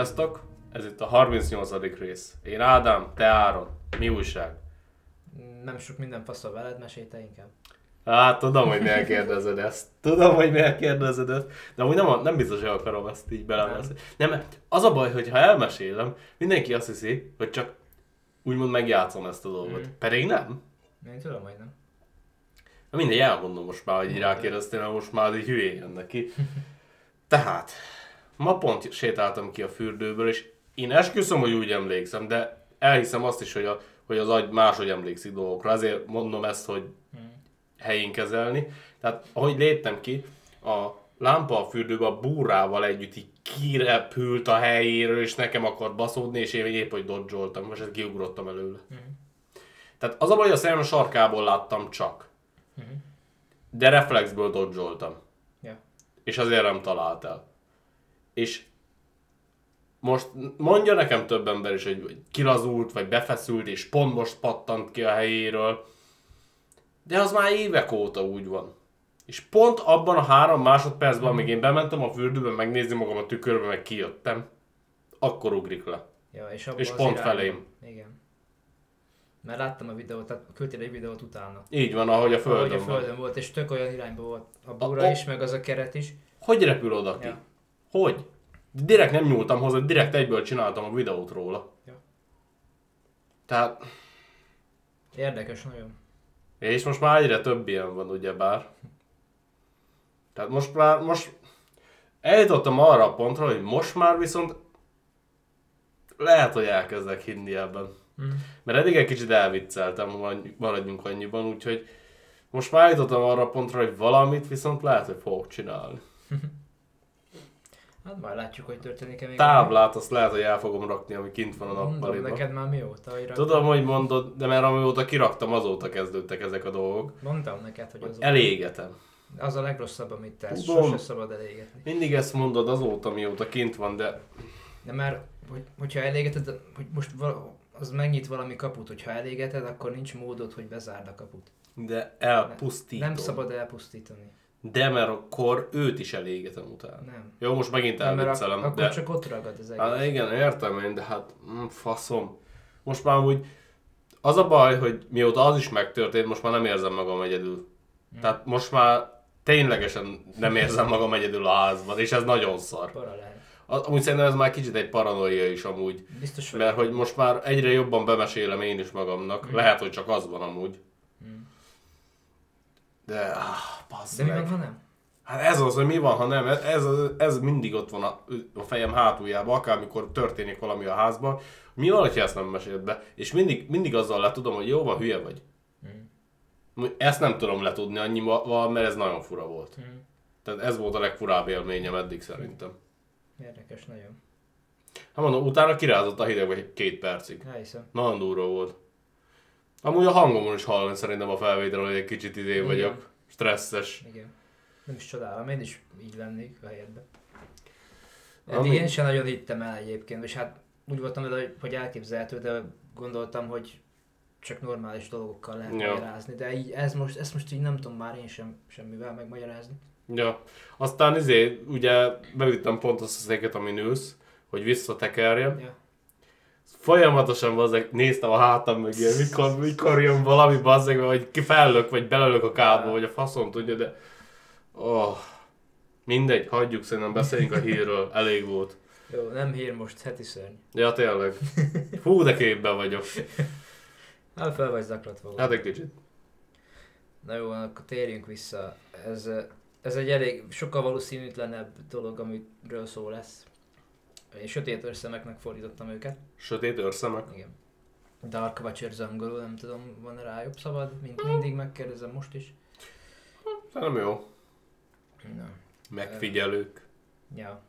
Sziasztok! Ez itt a 38. rész. Én Ádám, te Áron. Mi újság? Nem sok minden faszol veled, mesélj te inkább. Hát tudom, hogy miért kérdezed ezt. Tudom, hogy miért kérdezed ezt. De amúgy nem, nem biztos, hogy akarom ezt így belemászni. Nem, mert az a baj, hogy ha elmesélem, mindenki azt hiszi, hogy csak úgymond megjátszom ezt a dolgot. Mm. Pedig nem. Én tudom, hogy nem. Na mindegy, elmondom most már, hogy így rákérdeztél, mert most már így hülyén jön neki. Tehát, ma pont sétáltam ki a fürdőből, és én esküszöm, hogy úgy emlékszem, de elhiszem azt is, hogy, a, hogy az agy máshogy emlékszik dolgokra. Ezért mondom ezt, hogy helyén kezelni. Tehát, ahogy léptem ki, a lámpa a fürdőbe a búrával együtt így kirepült a helyéről, és nekem akart baszódni, és én épp, hogy dodzsoltam, most ezt kiugrottam előle. Tehát az a baj, hogy a szemem sarkából láttam csak. De reflexből dodzsoltam. Ja. És azért nem talált el. És most mondja nekem több ember is, hogy kilazult, vagy befeszült, és pont most pattant ki a helyéről. De az már évek óta úgy van. És pont abban a három másodpercben, amíg én bementem a fürdőbe megnézni magam a tükörbe, meg kijöttem, akkor ugrik le. Ja, és, És pont irányba. felém. Igen. Mert láttam a videót, tehát küldtél egy videót utána. Így van, ahogy a Ahogy földön a van. földön volt, és tök olyan irányba volt a A- búra a- is, meg az a keret is. Hogy repül oda ki? Ja. Hogy? Direkt nem nyúltam hozzá, direkt egyből csináltam a videót róla. Ja. Tehát, Érdekes nagyon. és most már egyre több ilyen van, ugyebár. Tehát most már, most eljutottam arra a pontra, hogy most már viszont lehet, hogy elkezdek hinni ebben. Mm. Mert eddig egy kicsit elvicceltem, maradjunk annyiban, úgyhogy most már eljutottam arra a pontra, hogy valamit viszont lehet, hogy fogok csinálni. Hát majd látjuk, hogy történik-e még. Táblát azt lehet, hogy el fogom rakni, ami kint van a Mondom nappaliban. neked már mióta, hogy rak- Tudom, hogy mondod, de mert amióta kiraktam, azóta kezdődtek ezek a dolgok. Mondtam neked, hogy az, Elégetem. az a legrosszabb, amit tesz. Tudom. Sose szabad elégetni. Mindig ezt mondod azóta, mióta kint van, de De már, hogy, hogyha elégeted, hogy most val- az megnyit valami kaput, hogyha elégeted, akkor nincs módod, hogy bezárd a kaput. de elpusztítom. Nem szabad elpusztítani. De mert akkor őt is elégetem utána. Nem. Jó, most megint mert ak- elviccelem, akkor de... csak ott ragad az egész. Hát igen, értem én, de hát mm, faszom. Most már úgy, az a baj, hogy mióta az is megtörtént, most már nem érzem magam egyedül. Hm. Tehát most már ténylegesen nem érzem magam egyedül a házban, és ez nagyon szar. Para lehet. A- Amúgy szerintem ez már kicsit egy paranoia is amúgy. Biztos, hogy Mert hogy most már egyre jobban bemesélem én is magamnak. Mhm. Lehet, hogy csak az van amúgy. Mm. De, ah, De mi meg. van, ha nem? Hát ez az, hogy mi van, ha nem. Ez, ez, mindig ott van a, a fejem hátuljában, akármikor történik valami a házban. Mi van, ha ezt nem mesélt be? És mindig, mindig azzal le tudom, hogy jó van, hülye vagy. Mm. Ezt nem tudom letudni annyival, mert ez nagyon fura volt. Mm. Tehát ez volt a legfurább élményem eddig szerintem. Érdekes nagyon. Hát mondom, utána kirázott a hidegbe egy két percig. Elhiszem. Nagyon durva volt. Amúgy a hangomon is hallani szerintem a felvételről, hogy egy kicsit idé Igen. vagyok. Stresszes. Igen. Nem is csodálom, én is így lennék a helyedben. Ami- Eddig én sem nagyon hittem el egyébként, és hát úgy voltam vele, hogy- elképzelhető, de gondoltam, hogy csak normális dolgokkal lehet Ja. magyarázni, de így, ez most, ezt most így nem tudom már én sem semmivel megmagyarázni. Ja. Aztán izé, ugye bevittem pont azt a széket, amin ülsz, hogy visszatekerjem. Ja. Folyamatosan bazzeg, néztem a hátam mögé, mikor, mikor jön valami bazzeg, vagy ki fellök, vagy belelök a kába, vagy a faszom tudja, de... Oh. Mindegy, hagyjuk, szerintem beszéljünk a hírről, elég volt. Jó, nem hír most, heti szörny. Ja, tényleg. Fú, de képben vagyok. Hát fel vagy zaklatva. Hát egy kicsit. Na jó, akkor térjünk vissza. Ez, ez egy elég sokkal valószínűtlenebb dolog, amiről szó lesz. Sötét őrszemeknek fordítottam őket. Sötét őrszemek. Igen. Dark Watchers angolul, nem tudom, van rá jobb szabad, mint mindig, megkérdezem most is. Szerintem jó. Na, Megfigyelők. ja.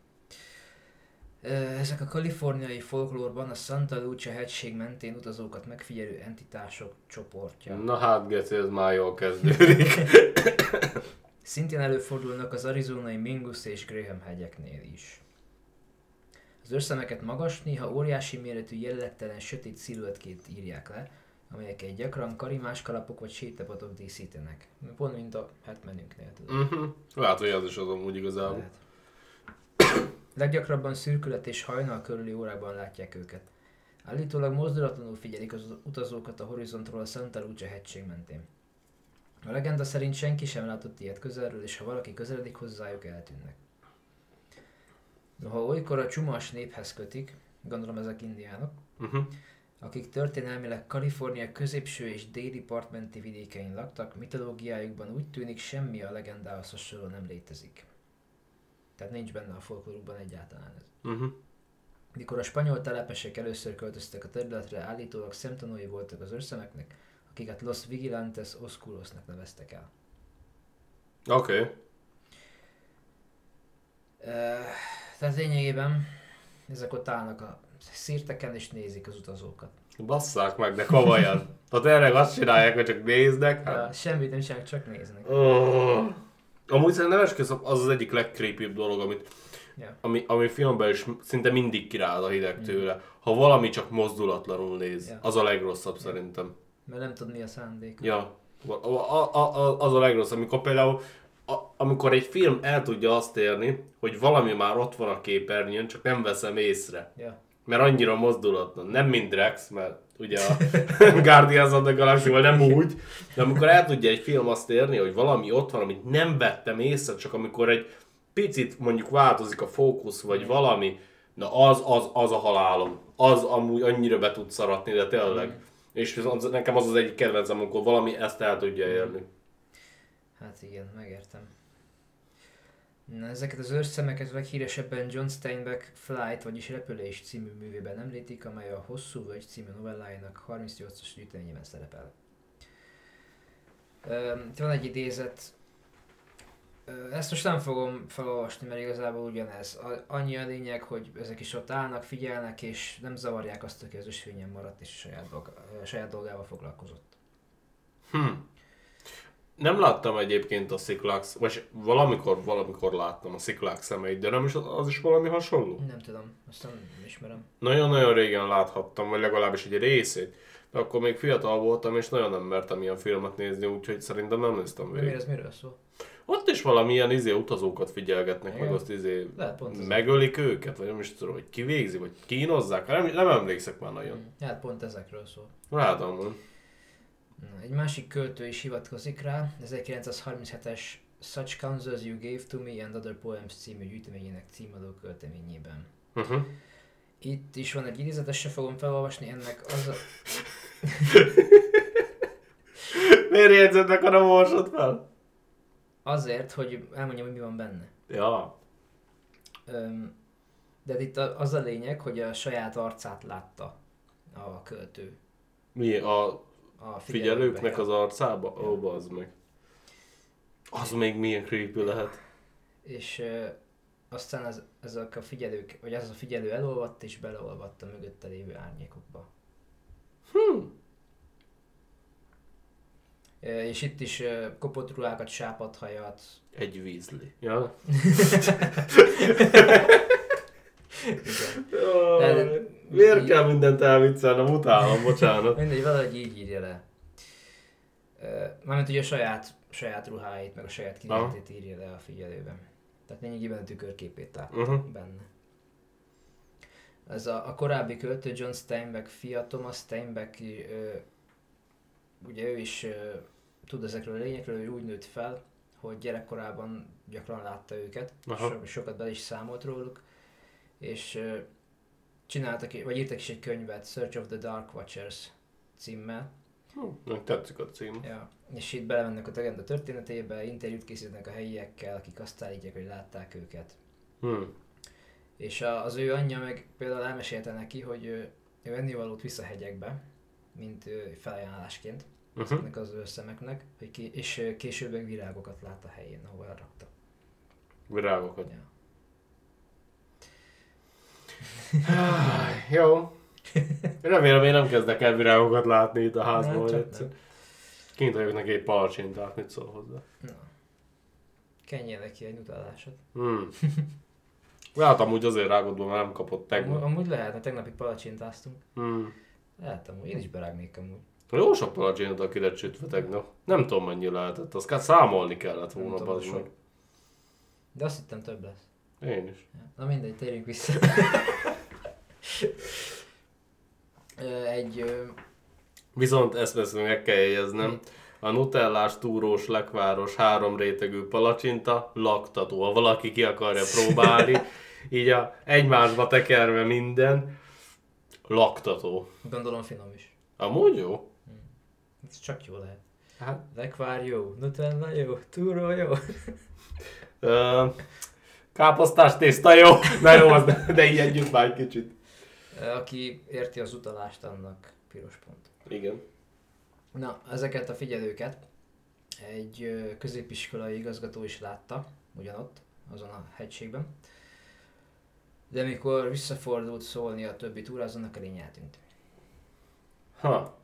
Ö, Ezek a kaliforniai folklórban a Santa Lucia hegység mentén utazókat megfigyelő entitások csoportja. Na hát, Geci, ez már jól kezdődik. Szintén előfordulnak az arizonai Mingus és Graham hegyeknél is. Az őrszemeket magas, néha óriási méretű jellegtelen sötét sziluettként írják le, amelyeket gyakran karimás kalapok vagy sétapatok díszítenek. Pont mint a Hetmenünknél tudod. uh-huh. Lehet, hogy az is az amúgy igazából. Lehet. Leggyakrabban szürkület és hajnal körüli órákban látják őket. Állítólag mozdulatlanul figyelik az utazókat a horizontról a Santa Lucia hegység mentén. A legenda szerint senki sem látott ilyet közelről, és ha valaki közeledik hozzájuk, eltűnnek. Noha olykor a csumas néphez kötik, gondolom ezek indiánok, Uh-huh. akik történelmileg Kalifornia középső és déli partmenti vidékein laktak, mitológiájukban úgy tűnik semmi a legendához hasonló nem létezik. Tehát nincs benne a folklórukban egyáltalán ez. Uh-huh. Mikor a spanyol telepesek először költöztek a területre, állítólag szemtanúi voltak az őrszemeknek, akiket Los Vigilantes Oscurosnak neveztek el. Oké. Okay. Ö, Tehát lényegében ezek ott állnak a szírteken és nézik az utazókat. Basszák meg, de komolyan. Tehát erre azt csinálják, hogy csak néznek. Hát. Ja, semmit nem csinálnak, csak néznek. Oh. Amúgy szerintem esküszöm, az az egyik legcreepybb dolog, amit, Ja. ami, ami filmben is szinte mindig király a hideg tőle. Ha valami csak mozdulatlanul néz, Ja. az a legrosszabb szerintem. Mert nem tudod mi a szándék. Ja, a, a, a, a, az a legrosszabb, amikor például a, amikor egy film el tudja azt érni, hogy valami már ott van a képernyőn, csak nem veszem észre. Ja. Mert annyira mozdulatlan. Nem mint Rex, mert ugye a Guardians of the galaxy nem úgy, de amikor el tudja egy film azt érni, hogy valami ott van, amit nem vettem észre, csak amikor egy picit mondjuk változik a fókusz, vagy valami, na az, az, az a halálom. Az amúgy annyira be tud szaratni, de tényleg. És az, nekem az az egyik kedvencem, amikor valami ezt el tudja érni. Hát igen, megértem. Na, ezeket az őrszemeket leghíresebben John Steinbeck Flight, vagyis Repülés című művében említik, amely a Hosszú Völgy című novellájának 38-as gyűjteményében szerepel. Itt van egy idézet, ezt most nem fogom felolvasni, mert igazából ugyanez. A- Annyi a lényeg, hogy ezek is ott állnak, figyelnek, és nem zavarják azt, aki az ösvényen maradt, és saját, dolga, saját dolgával foglalkozott. Hm. Nem láttam egyébként a Sziklák, vagy valamikor, valamikor láttam a Sziklák szemeit, de nem is az, az is valami hasonló? Nem tudom, azt nem ismerem. Nagyon-nagyon régen láthattam, vagy legalábbis egy részét. De akkor még fiatal voltam, és nagyon nem mertem ilyen filmet nézni, úgyhogy szerintem nem néztem Miért végig. ez miről szól? Ott is valamilyen izé utazókat figyelgetnek, meg Igen. azt izé Lehet pont megölik őket, vagy nem is tudom, hogy kivégzi, vagy kínozzák, nem, nem emlékszek már nagyon. Hát pont ezekről szól. Hogy Na, Egy másik költő is hivatkozik rá, 1937-es Such Counsels You Gave to Me and Other Poems című gyűjteményének címadó költeményében. uh-huh. Itt is van egy idézet, se fogom felolvasni, ennek az a... Miért jegyzetnek a nem olvasod fel? azért, hogy elmondjam, hogy mi van benne. Ja. Öm, de itt a- az a lényeg, hogy a saját arcát látta a költő. Mi a A figyelőknek az arcába? Ó, oh, bazd meg. Az még milyen creepy lehet. És ö, aztán az, ezek a figyelők, vagy az a figyelő elolvadt és beleolvadt a mögötte lévő árnyékokba. Hm. Ö, És itt is ö, kopott ruhákat, sápat hajat. Egy vízli. Ja. Igen. Jaj, Miért kell mindent elviccelnem? Utálom, bocsánat. Mindegy, valahogy így írja le. Mármint ugye a saját, saját ruháit, meg a saját kinézetét írja le a figyelőben. Tehát lényegében a tükörképét látta Uh-huh. benne. Ez a, a korábbi költő John Steinbeck fia, Thomas Steinbeck, ö, ugye ő is ö, tud ezekről a lényekről, ő úgy nőtt fel, hogy gyerekkorában gyakran látta őket, Aha. so, sokat bele is számolt róluk, és ö, csináltak, vagy írtak is egy könyvet, Search of the Dark Watchers címmel, Hm, tetszik a cím. ja. és itt belemennek a legenda történetébe, interjút készítenek a helyiekkel, akik azt állítják, hogy látták őket. Hm. És a, az ő anyja meg például elmesélte neki, hogy ő, ő ennivalót visz a hegyekbe, mint felajánlásként Uh-huh. ezeknek az őrszemeknek, hogy ki, és később virágokat lát a helyén, ahol elrakta. Virágokat. Ja. Jó. Remélem én nem kezdek el virágokat látni itt a házban, Nem, csak. Kint vagyok neki egy palacsintát, mit szól hozzá? Na. Kenjél neki egy utálásot. Hmm. Hát amúgy azért rágodva, mert nem kapott Amúgy, tegnap. amúgy lehet, mert tegnap palacsintáztunk. Hmm. Lehet amúgy, én is berágnék amúgy. Jó sok palacsinat, aki lett sütve tegnap. Nem tudom mennyi lehetett, azt kell számolni kellett Nem volna, tudom, sok. meg. De azt hittem több lesz. Én is. Na mindegy, térjünk vissza. Egy ö, Viszont ezt veszünk, meg kell jegyeznem. A nutellás, túrós, lekváros, három rétegű palacsinta, laktató. Ha valaki ki akarja próbálni, így a egymásba tekerve minden, laktató. gondolom finom is. Amúgy jó. Ez csak jó lehet. Hát, Lekvár jó, Nutella jó, túró jó. Káposztás tészta jó. Na jó, az, de, de ijedjünk már egy kicsit. Aki érti az utalást, annak piros pont. Igen. Na, ezeket a figyelőket egy középiskolai igazgató is látta, ugyanott, azon a hegységben. De mikor visszafordult szólni a többi túrázónak, a lény eltűnt. Ha.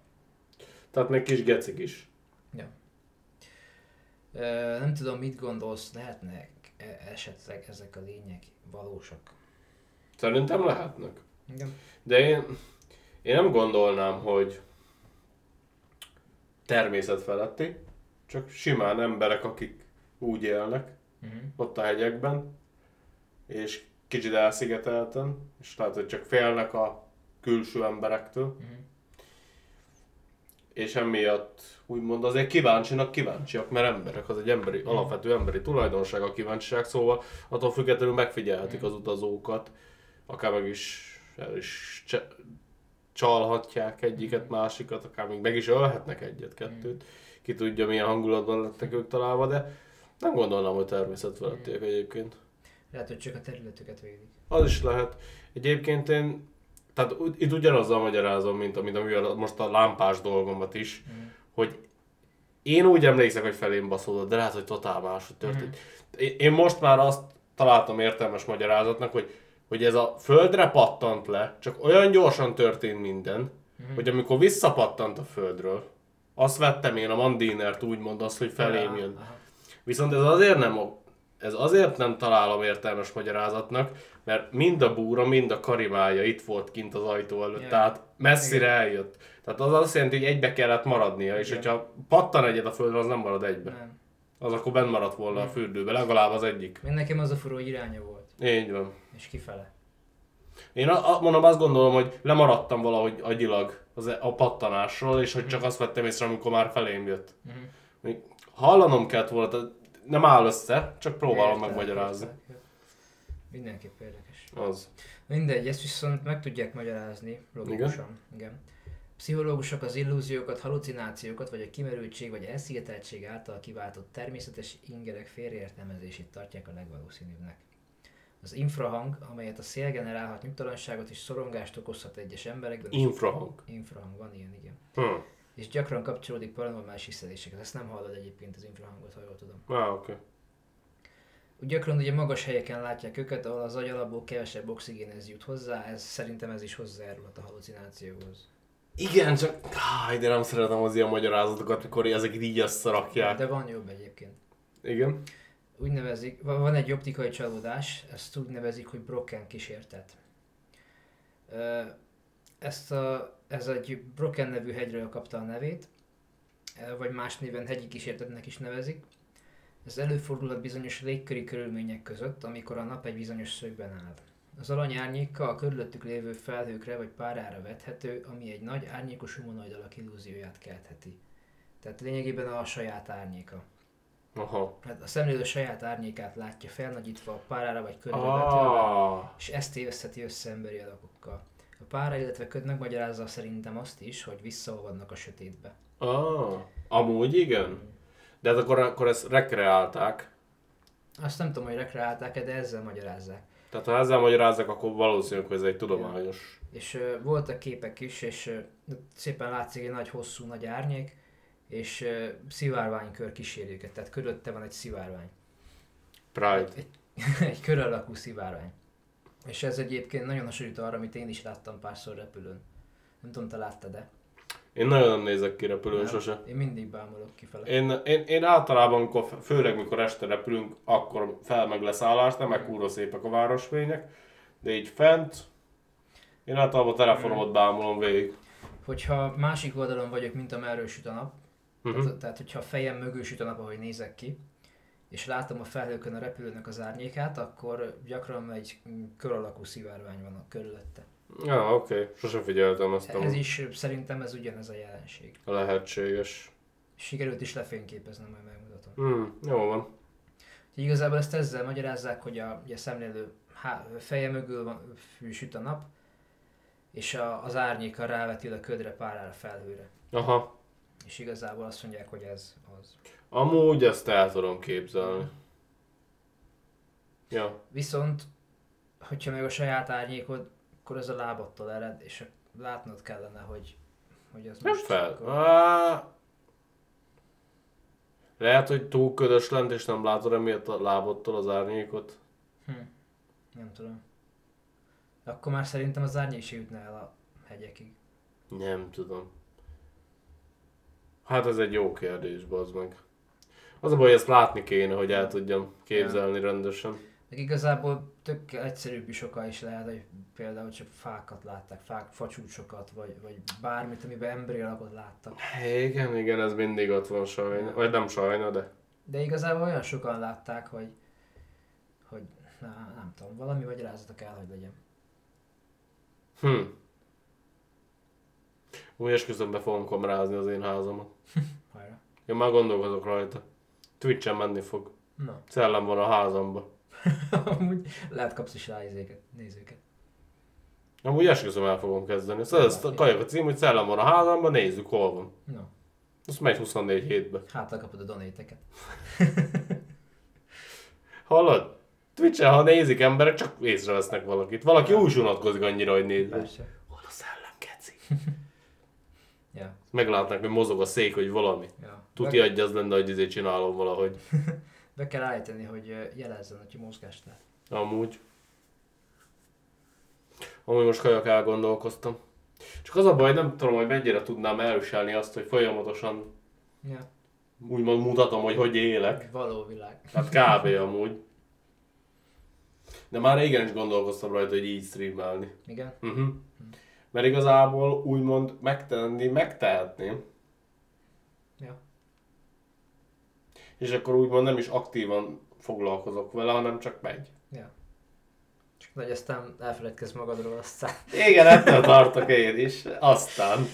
Tehát még kis gecik is. Ö, Nem tudom, mit gondolsz, lehetnek esetleg ezek a lények valósak? Szerintem lehetnek. Igen. De én, én nem gondolnám, hogy természetfeletti, csak simán emberek, akik úgy élnek Uh-huh. ott a hegyekben, és kicsit elszigetelten, és lehet, hogy csak félnek a külső emberektől, Uh-huh. És emiatt úgymond azért kíváncsinak kíváncsiak, mert emberek, az egy emberi, alapvető emberi tulajdonság a kíváncsiság, szóval attól függetlenül megfigyelhetik az utazókat, akár meg is, el is cse- csalhatják egyiket, másikat, akár még meg is ölhetnek egyet-kettőt. Ki tudja, milyen hangulatban lettek ők találva, de nem gondolnám, hogy természetfelettiek egyébként. Lehet, hogy csak a területüket védik. Az is lehet. Egyébként én, tehát itt ugyanazzal magyarázom, mint amit amivel most a lámpás dolgomat is, Mhm. hogy én úgy emlékszek, hogy felém baszódott, de lehet, hogy totál máshogy történt. Én- Én most már azt találtam értelmes magyarázatnak, hogy, hogy ez a földre pattant le, csak olyan gyorsan történt minden, hogy amikor visszapattant a földről, azt vettem én a mandinert úgymond azt, hogy felém jön. Viszont ez azért nem, ez azért nem találom értelmes magyarázatnak, mert mind a búra, mind a karimája itt volt kint az ajtó előtt, Ja. tehát messzire eljött. Tehát az azt jelenti, hogy egybe kellett maradnia, és Igen. hogyha pattan egyet a földre, az nem marad egybe. Nem. Az akkor benn maradt volna a fürdőbe, legalább az egyik. Én nekem az a furó hogy iránya volt. Így van. És kifele. Én a, a, mondom, azt gondolom, hogy lemaradtam valahogy agyilag az, e- a pattanásról, és hogy csak azt vettem észre, amikor már felém jött. Mhm. Még Hallanom kellett volna, tehát nem áll össze, csak próbálom megmagyarázni. Mindenképp érdekes. Az. Mindegy, ezt viszont meg tudják magyarázni logikusan. Igen. Igen. Pszichológusok az illúziókat, halucinációkat, vagy a kimerültség vagy elszigeteltség által kiváltott természetes ingerek félreértelmezését tartják a legvalószínűbbnek. Az infrahang, amelyet a szél generálhat nyugtalanságot és szorongást okozhat egyes emberekben. Infrahang. Infrahang van ilyen, igen. Hm. És gyakran kapcsolódik paranormális visszalésekhez. Ezt nem hallod egyébként az infrahangot, ha jól tudom. Á, oké. Úgy gyakran ugye magas helyeken látják őket, ahol az agy alapból kevesebb oxigénhez jut hozzá, ez szerintem ez is hozzájárulhat a halucinációhoz. Igen, csak áj, de nem szeretem az ilyen magyarázatokat, mikor ezeket így összerakják. De van jobb egyébként. Igen. Úgy nevezik, va- van egy optikai csalódás, ezt úgy nevezik, hogy Brocken kísértet. Ezt a, ez egy Brocken nevű hegyről kapta a nevét, ö, vagy más néven hegyi kísértetnek is nevezik. Ez előfordulhat bizonyos légköri körülmények között, amikor a nap egy bizonyos szögben áll. Az alany árnyéka a körülöttük lévő felhőkre vagy párára vethető, ami egy nagy árnyékos humanoid alak illúzióját keltheti. Tehát lényegében a saját árnyéka. Aha. Hát a szemlélő saját árnyékát látja felnagyítva a párára vagy körülvetve, Ah, és ezt tévesztheti össze emberi alakokkal. A pára, illetve köd megmagyarázza szerintem azt is, hogy visszaolvadnak a sötétbe. ah, amúgy igen. De hát akkor, akkor ezt rekreálták. Azt nem tudom, hogy rekreálták-e, de ezzel magyarázzák. Tehát ha ezzel magyarázzák, akkor valószínűleg ez egy tudományos. És ö, voltak képek is, és ö, szépen látszik egy nagy hosszú, nagy árnyék, és ö, szivárványkör kíséri őket, tehát körülötte van egy szivárvány. Pride. Egy, egy kör alakú szivárvány. És ez egyébként nagyon hasonlít arra, amit én is láttam párszor repülőn. Nem tudom, te láttad de Én nagyon nem nézek ki repülőn sose. Én mindig bámulok kifele. Én, én, én általában, amikor, főleg mikor este repülünk, akkor fel meg leszállás, nem meg kurva szépek a városfények, de így fent, én általában a telefonomat bámulom végig. Hogyha másik oldalon vagyok, mint amerről süt a nap, Mhm. tehát, tehát hogyha a fejem mögül süt a nap, ahogy nézek ki, és látom a felhőkön a repülőnek az árnyékát, akkor gyakran egy mm, kör alakú szivárvány van a körülötte. Ja, oké. Okay. Sose figyeltem ezt Ez is szerintem ez ugyanez a jelenség. Lehetséges. Sikerült is lefényképeznem, majd megmutatom. Hmm, jó van. Úgyhogy igazából ezt ezzel magyarázzák, hogy a, ugye a szemlélő há, feje mögül van, süt a nap, és a, az árnyéka rávetül a ködre, párára, felhőre. Aha. És igazából azt mondják, hogy ez az. Amúgy ezt el tudom képzelni. Ja. Viszont, hogyha meg a saját árnyékod, akkor ez a lábattól ered, és látnod kellene, hogy, hogy az Nem most... fel. Akkor... Á, Lehet, hogy túl ködös lent, és nem látod emiatt a lábodtól az árnyékot. Hm. Nem tudom. De akkor már szerintem az árnyék se jutna el a hegyekig. Nem tudom. Hát ez egy jó kérdés, bazd meg. Az a baj, hogy ezt látni kéne, hogy el tudjam képzelni rendesen. Meg igazából tök egyszerűbb is oka is lehet, hogy például csak fákat látták, fák, facsúcsokat, vagy, vagy bármit, amiben emberi alakot láttak. Igen, igen, ez mindig ott van sajna. Vagy nem sajna, de... De igazából olyan sokan látták, hogy, hogy na, nem tudom, valami magyarázata kell, hogy legyen. Hm. Úgy esküszöm be fogom kamrázni az én házamat. Hajrá. Én már gondolkozok rajta. Twitch-en menni fog. Na, Szellem van a házamba. amúgy lehet kapsz is rá izéket, nézőket. Amúgy esküszöm el fogom kezdeni. Szóval ez a kajak a cím, hogy szellem van a házamba, nézzük hol van. Na, Azt megy 24 hétbe. hát kapod a donéteket. Hallod? Twitch-en, ha nézik emberek, csak észrevesznek valakit. Valaki úgy unatkozik annyira, hogy néz. Hol a szellem, keci? Ja, Meglátnak, hogy mozog a szék, hogy valami. ja. Tuti adja az lenne, hogy izé csinálom valahogy. Be kell állítani, hogy jelezzen, hogy mozgást lát. Amúgy. Amúgy most kajak elgondolkoztam. Csak az a baj, nem tudom, hogy mennyire tudnám elviselni azt, hogy folyamatosan Ja. úgymond mutatom, hogy hogy élek. Való világ. Hát kb. amúgy. De már régen is gondolkoztam rajta, hogy így streamelni. Igen? Uh-huh. Mert igazából úgymond megtenni, megtehetném. Ja. És akkor úgymond nem is aktívan foglalkozok vele, hanem csak megy. Ja. Csak hogy aztán elfeledkezz magadról, aztán... Igen, ettől tartok én is. Aztán.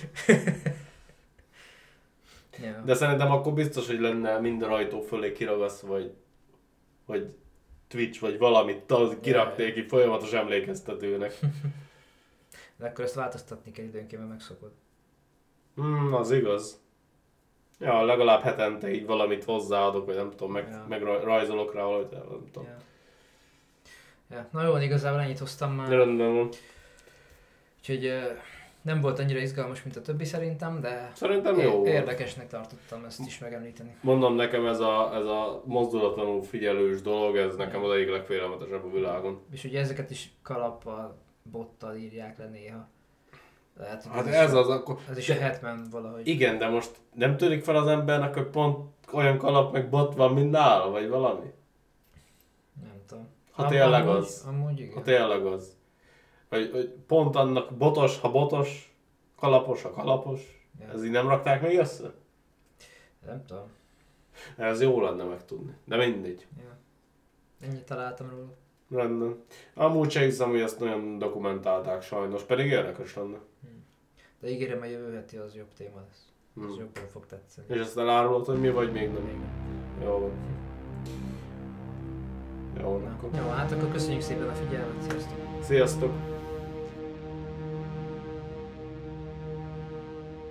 Ja. De szerintem akkor biztos, hogy lenne minden ajtó fölé kiragasztva, vagy, vagy Twitch, vagy valamit az kirakték ki folyamatos emlékeztetőnek. De akkor ezt változtatni kell időnként, mert megszokod. Hmm, az igaz. Ja, legalább hetente így valamit hozzáadok, vagy nem tudom, meg, Ja. meg raj- rajzolok rá valahogy, nem tudom. Ja. Ja. Na jó, igazából ennyit hoztam már. Rendben van. Úgyhogy nem volt annyira izgalmas, mint a többi szerintem, de Szerintem jó é- volt. érdekesnek tartottam ezt is megemlíteni. Mondom nekem ez a, ez a mozdulatlanul figyelős dolog, ez nekem az egyik legfélelmetesebb a világon. És ugye ezeket is kalappal, bottal írják le néha. Lehet, hogy Hát is- ez az akkor... Ez is de- a Hetman valahogy. Igen, de most nem törik fel az embernek, hogy pont olyan kalap meg bot van, mint nála, vagy valami? Nem tudom. Ha Am- tényleg amúgy, az. Amúgy igen. Ha tényleg az. Vagy, hogy pont annak botos, ha botos, kalapos, ha kalapos. Ja. Ez így nem rakták még össze? Nem tudom. Ez jó lenne megtudni. De mindegy. Ja. Ennyit találtam róla. Rendben. Amúgy se hogy ezt nagyon dokumentálták sajnos, pedig érdekes lenne. De ígérem, a jövő heti az jobb téma lesz. Az Hmm. jobban fog tetszeni. És ezt elárulod, hogy mi vagy még nem? Még nem. Jó van. Jó Na, akkor. Jó, hát akkor köszönjük szépen a figyelmet, sziasztok! Sziasztok!